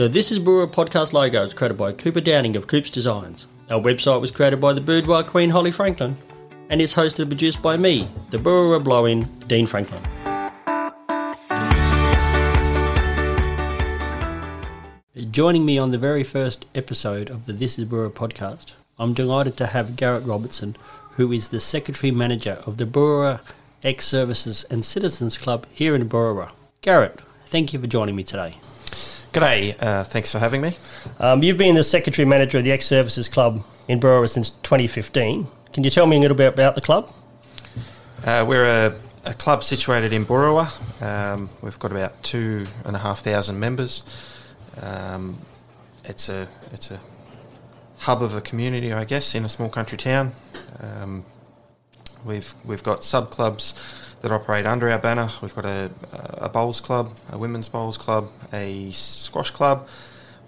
The This is Boorowa podcast logo is created by Cooper Downing of Coops Designs. Our website was created by the Boorowa queen Holly Franklin and is hosted and produced by me, the Boorowa blow-in, Dean Franklin. Joining me on the very first episode of the This is Boorowa podcast, I'm delighted to have Garrett Robertson, who is the Secretary Manager of the Boorowa Ex Services and Citizens Club here in Boorowa. Garrett, thank you for joining me today. G'day, uh, thanks for having me. Um, you've been the Secretary Manager of the Ex Services Club in Boorowa since 2015. Can you tell me a little bit about the club? Uh, we're a, a, club situated in Boorowa. Um, we've got about two and a half thousand members. Um, it's a it's a hub of a community, I guess, in a small country town. Um, we've we've got sub clubs that operate under our banner. We've got a, a bowls club, a women's bowls club, a squash club.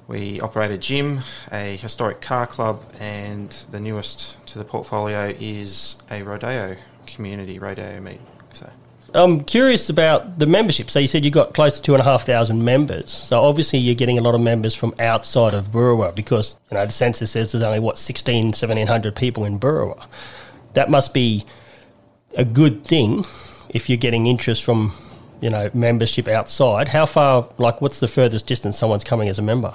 We operate a gym, a historic car club, and the newest to the portfolio is a rodeo community rodeo meet. So. I'm curious about the membership. So you said you got close to two and a half thousand members. So obviously you're getting a lot of members from outside of Boorowa because you know the census says there's only what 16, 1700 people in Boorowa. That must be a good thing if you're getting interest from you know membership outside. How far? Like, what's the furthest distance someone's coming as a member?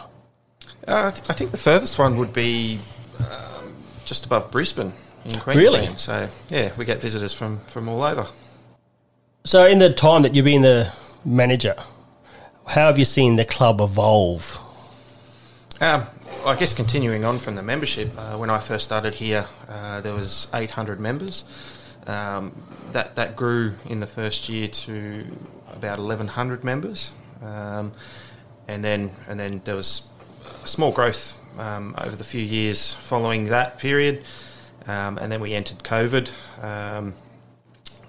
Uh, I, th- I, think the furthest one would be um, just above Brisbane in Queensland. Really? So yeah, we get visitors from from all over. So in the time that you've been the manager, how have you seen the club evolve? Um, I guess continuing on from the membership, uh, when I first started here, uh, there was 800 members. Um, that that grew in the first year to about 1,100 members, um, and then and then there was a small growth um, over the few years following that period, um, and then we entered COVID. Um,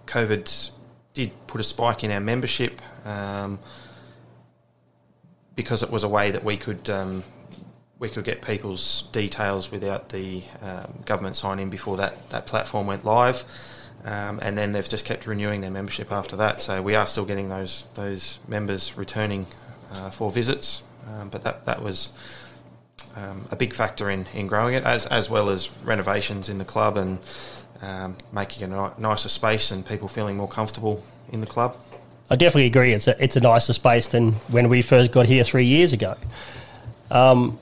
COVID did put a spike in our membership um, because it was a way that we could we could get people's details without the um, government sign in before that, that platform went live. Um, and then they've just kept renewing their membership after that. So we are still getting those those members returning uh, for visits, um, but that that was um, a big factor in, in growing it, as as well as renovations in the club and um, making a ni- nicer space and people feeling more comfortable in the club. I definitely agree. It's a it's a nicer space than when we first got here three years ago. Um,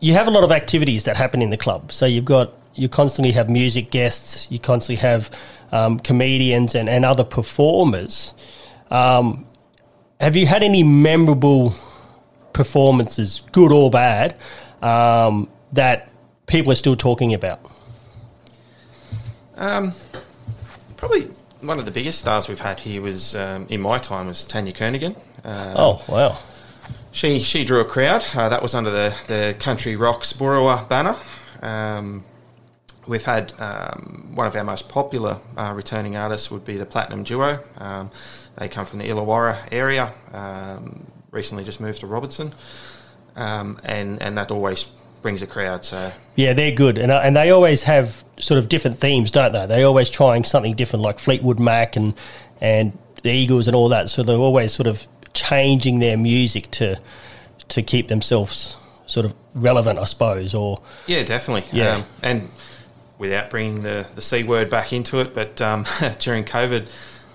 you have a lot of activities that happen in the club. So you've got you constantly have music guests. You constantly have um, comedians and, and other performers. Um, have you had any memorable performances, good or bad, um, that people are still talking about? Um, probably one of the biggest stars we've had here was um, in my time was Tania Kernaghan. Uh, oh wow! She she drew a crowd. Uh, that was under the the Country Rocks Boorowa banner. Um, We've had um, one of our most popular uh, returning artists would be the Platinum Duo. Um, they come from the Illawarra area. Um, recently, just moved to Robertson, um, and and that always brings a crowd. So yeah, they're good, and uh, and they always have sort of different themes, don't they? They're always trying something different, like Fleetwood Mac and and the Eagles and all that. So they're always sort of changing their music to to keep themselves sort of relevant, I suppose. Or yeah, definitely. Yeah, um, and without bringing the, the C word back into it, but um, during COVID,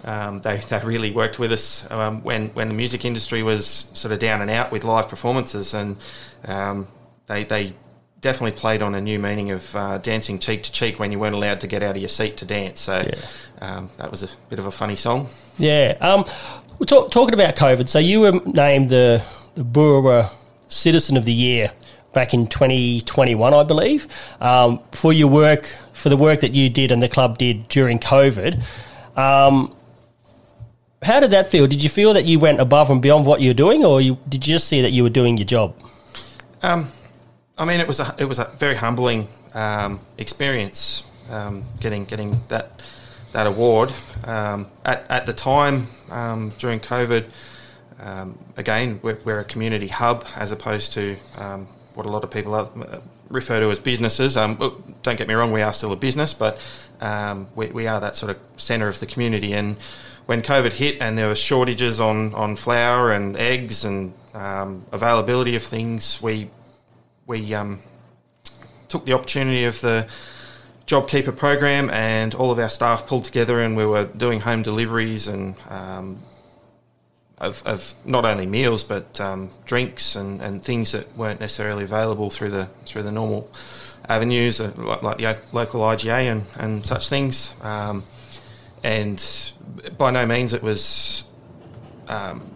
um, they, they really worked with us um, when, when the music industry was sort of down and out with live performances, and um, they, they definitely played on a new meaning of uh, dancing cheek to cheek when you weren't allowed to get out of your seat to dance. So yeah. Um, that was a bit of a funny song. Yeah. Um, we're talk, talking about COVID. So you were named the, the Boorowa Citizen of the Year back in 2021, I believe, um, for your work, for the work that you did and the club did during COVID. Um, how did that feel? Did you feel that you went above and beyond what you were doing, or you, did you just see that you were doing your job? Um, I mean, it was a it was a very humbling um, experience um, getting getting that that award. Um, at at the time during COVID, again, we're, we're, a community hub as opposed to what a lot of people uh, refer to as businesses. Um, don't get me wrong, we are still a business, but um, we, we, are that sort of centre of the community. And when COVID hit and there were shortages on, on flour and eggs and um, availability of things, we we um, took the opportunity of the JobKeeper program and all of our staff pulled together and we were doing home deliveries and um, of, of not only meals but um, drinks and, and things that weren't necessarily available through the through the normal avenues uh, like, like the local IGA and, and such things. Um, and by no means it was um,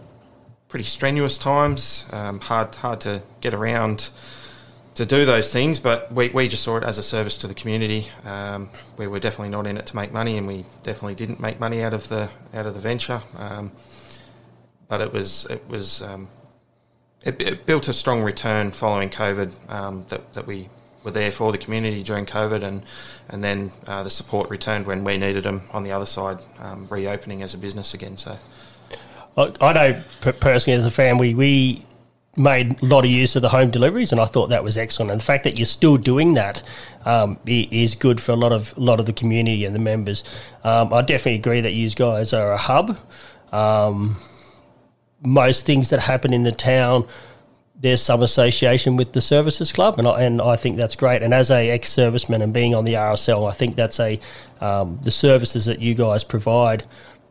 pretty strenuous times, um, hard hard to get around to do those things, but we, we just saw it as a service to the community. Um, we were definitely not in it to make money, and we definitely didn't make money out of the out of the venture. Um, but it was it was um, it, it, built a strong return following COVID um, that that we were there for the community during COVID, and and then uh, the support returned when we needed them on the other side, um, reopening as a business again. So. I know personally as a family, we made a lot of use of the home deliveries, and I thought that was excellent. And the fact that you're still doing that um, is good for a lot of a lot of the community and the members. Um, I definitely agree that you guys are a hub. Um, most things that happen in the town, there's some association with the services club, and I, and I think that's great. And as a ex-serviceman and being on the RSL, I think that's a um, the services that you guys provide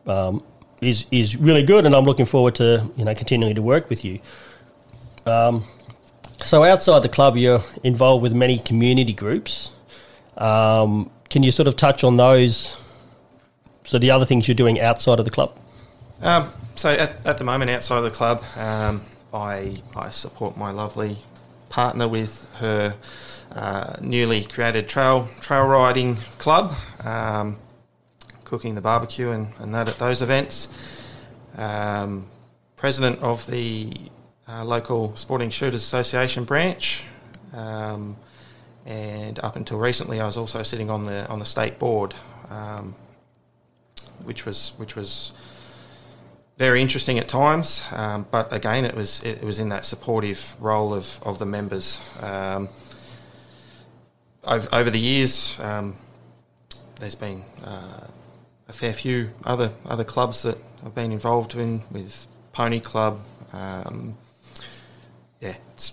um, is is really good, and I'm looking forward to you know continuing to work with you. Um, so outside the club, you're involved with many community groups. Um, can you sort of touch on those? So the other things you're doing outside of the club. Um, so at, at, the moment, outside of the club, um, I I support my lovely partner with her uh, newly created trail trail riding club, um, cooking the barbecue and, and that at those events. Um, president of the uh, local Sporting Shooters Association branch. Um, and up until recently, I was also sitting on the on the state board, um, which was which was very interesting at times. Um, but again, it was it, was in that supportive role of, of the members. Um, over, over, the years, um, there's been uh, a fair few other other clubs that I've been involved in with Pony Club. Um, yeah, it's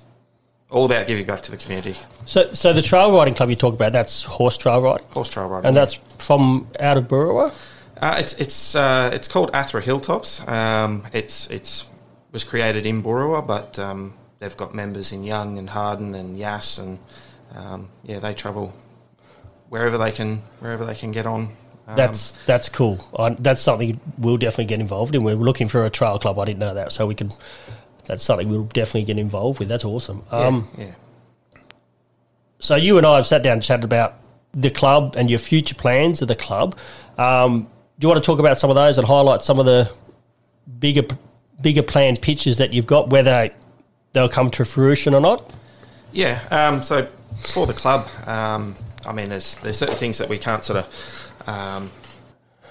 all about giving back to the community. So, so the trail riding club you talk about, that's horse trail riding? Horse trail riding. And that's from out of Boorowa? Uh, it's it's uh, it's called Athra Hilltops. Um, it's it's was created in Boorowa, but um, they've got members in Young and Harden and Yass, and um, yeah, they travel wherever they can wherever they can get on. Um, that's that's cool. I, that's something we'll definitely get involved in. We're looking for a trail club. I didn't know that, so we can that's something we'll definitely get involved with. That's awesome. Um, yeah, yeah. So you and I have sat down and chatted about the club and your future plans of the club. Um, you want to talk about some of those and highlight some of the bigger bigger planned pitches that you've got, whether they'll come to fruition or not? Yeah. Um, so for the club, um, I mean, there's there's certain things that we can't sort of um,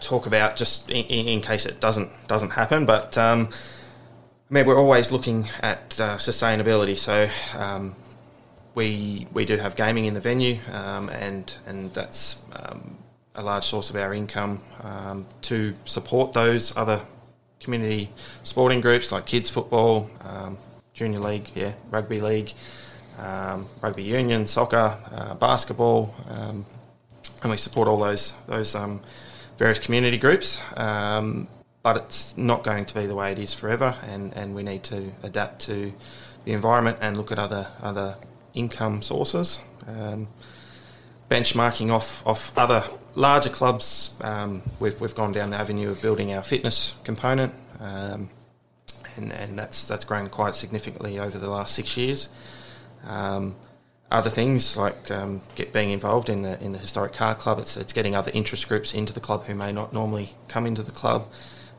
talk about just in, in, case it doesn't doesn't happen, but um, I mean, we're always looking at uh, sustainability. So um, we we do have gaming in the venue, um, and and that's um, a large source of our income um, to support those other community sporting groups like kids football, um, junior league, yeah, rugby league, um, rugby union, soccer, uh, basketball, and we support all those those various community groups but it's not going to be the way it is forever, and, and we need to adapt to the environment and look at other other income sources. Benchmarking off off other larger clubs, um, we've we've gone down the avenue of building our fitness component, um, and and that's that's grown quite significantly over the last six years. Um, other things like um, get being involved in the in the historic car club, it's it's getting other interest groups into the club who may not normally come into the club.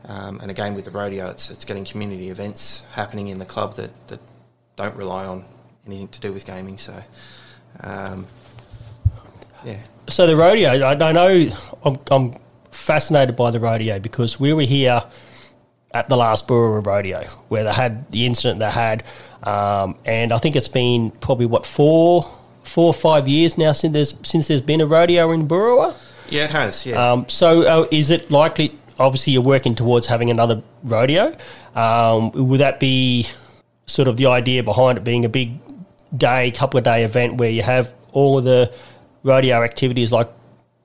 Um, and again, with the rodeo, it's, it's getting community events happening in the club that, that don't rely on anything to do with gaming. So, um, yeah. So the rodeo, I, I know I'm, I'm, fascinated by the rodeo because we were here at the last Boorowa rodeo where they had the incident they had, um, and I think it's been probably what four, four or five years now since there's since there's been a rodeo in Boorowa. Yeah, it has. Yeah. Um, so, uh, is it likely? obviously you're working towards having another rodeo. Um, would that be sort of the idea behind it being a big day, couple of day event where you have all of the rodeo activities like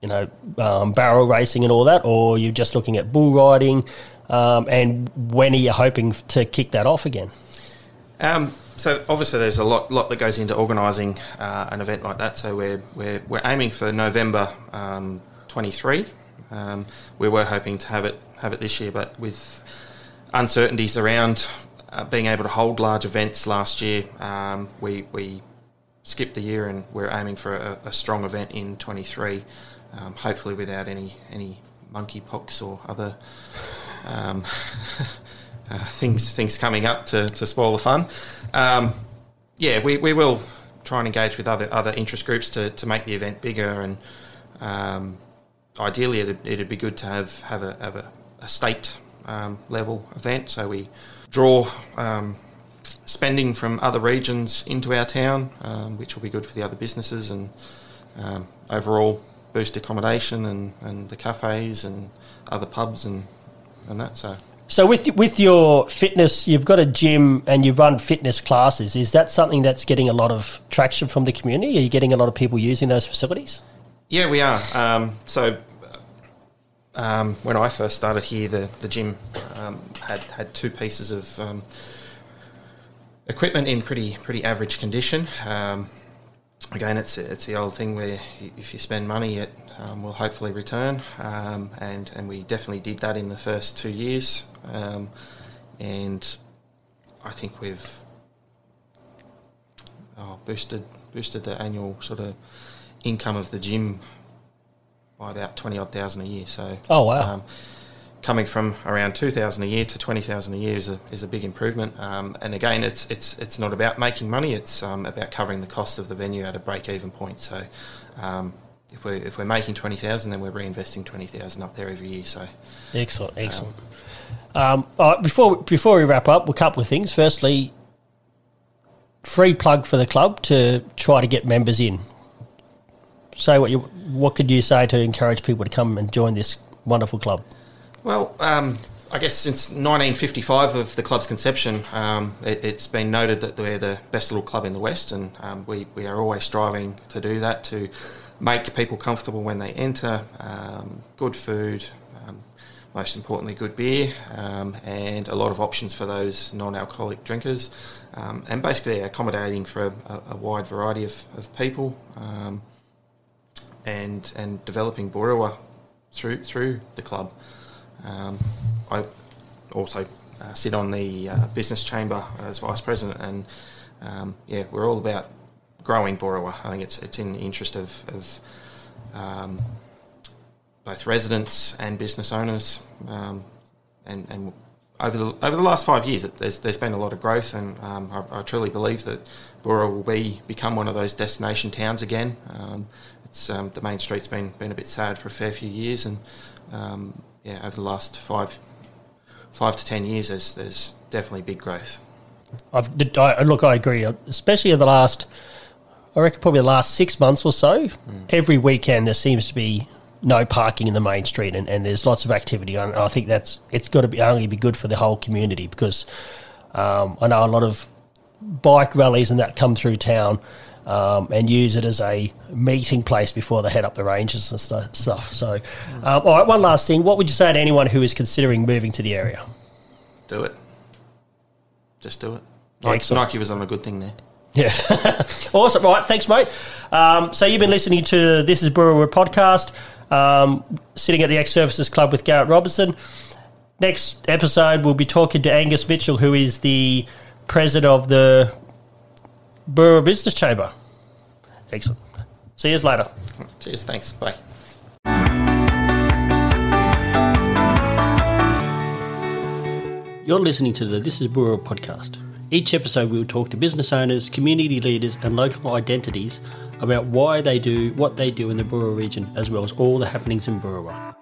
you know um, barrel racing and all that, or you're just looking at bull riding? Um, and when are you hoping to kick that off again? Um, so obviously, there's a lot, lot that goes into organising uh, an event like that. So we're we're, we're aiming for November um, 23. Um, we were hoping to have it have it this year, but with uncertainties around uh, being able to hold large events last year, um, we we skipped the year and we're aiming for a, a strong event in 23. Um, hopefully, without any any monkeypox or other um, uh, things things coming up to, to spoil the fun. Um, yeah, we, we will try and engage with other other interest groups to, to make the event bigger and um, ideally it'd, it'd be good to have have a, have a, a state um, level event so we draw um, spending from other regions into our town um, which will be good for the other businesses and um, overall boost accommodation and, and the cafes and other pubs and and that. So. So with with your fitness, you've got a gym and you run fitness classes. Is that something that's getting a lot of traction from the community? Are you getting a lot of people using those facilities? Yeah, we are. Um, so um, when I first started here, the the gym um, had had two pieces of um, equipment in pretty pretty average condition. Um, again, it's it's the old thing where if you spend money, it um, will hopefully return. Um, and, and we definitely did that in the first two years. Um, and I think we've oh, boosted boosted the annual sort of income of the gym by about twenty odd thousand a year. So oh wow. Coming from around two thousand a year to twenty thousand a year is a, is a big improvement. Um, and again, it's it's it's not about making money; it's um, about covering the cost of the venue at a break even point. So um, if we're if we're making twenty thousand, then we're reinvesting twenty thousand up there every year. So excellent, um, excellent. Um, right, before before we wrap up, a couple of things. Firstly, free plug for the club to try to get members in. Say what you what could you say to encourage people to come and join this wonderful club? Well, um, I guess since 1955 of the club's conception, um, it, has been noted that we're the best little club in the West, and um, we, we are always striving to do that to make people comfortable when they enter, um, good food, um, most importantly, good beer, um, and a lot of options for those non alcoholic drinkers, and basically accommodating for a, a wide variety of, of people. And, and developing Boorowa through through the club. Um, I also uh, sit on the uh, business chamber as vice president, and yeah, we're all about growing Boorowa. I think it's it's in the interest of, of um, both residents and business owners. Um, and, and over the over the last five years, there's there's been a lot of growth, and um, I, I, truly believe that Boorowa will be become one of those destination towns again. Um, it's um, the main street's been been a bit sad for a fair few years, and um, yeah, over the last five five to ten years, there's there's definitely big growth. I've, I, look, I agree, especially in the last I reckon probably the last six months or so, mm. every weekend there seems to be no parking in the main street, and, and there's lots of activity. And I think that's it's got to be only be good for the whole community because um, I know a lot of bike rallies and that come through town. Um, and use it as a meeting place before they head up the ranges and stuff. So, um, all right, one last thing. What would you say to anyone who is considering moving to the area? Do it. Just do it. Nike, Nike was on a good thing there. Yeah. awesome. Right. Thanks, mate. Um, so you've been listening to This is Boorowa podcast, um, sitting at the Ex Services Club with Garrett Robertson. Next episode, we'll be talking to Angus Mitchell, who is the president of the Boorowa Business Chamber. Excellent. See you later. Cheers. Thanks. Bye. You're listening to the This is Boorowa podcast. Each episode, we will talk to business owners, community leaders, and local identities about why they do what they do in the Boorowa region, as well as all the happenings in Boorowa.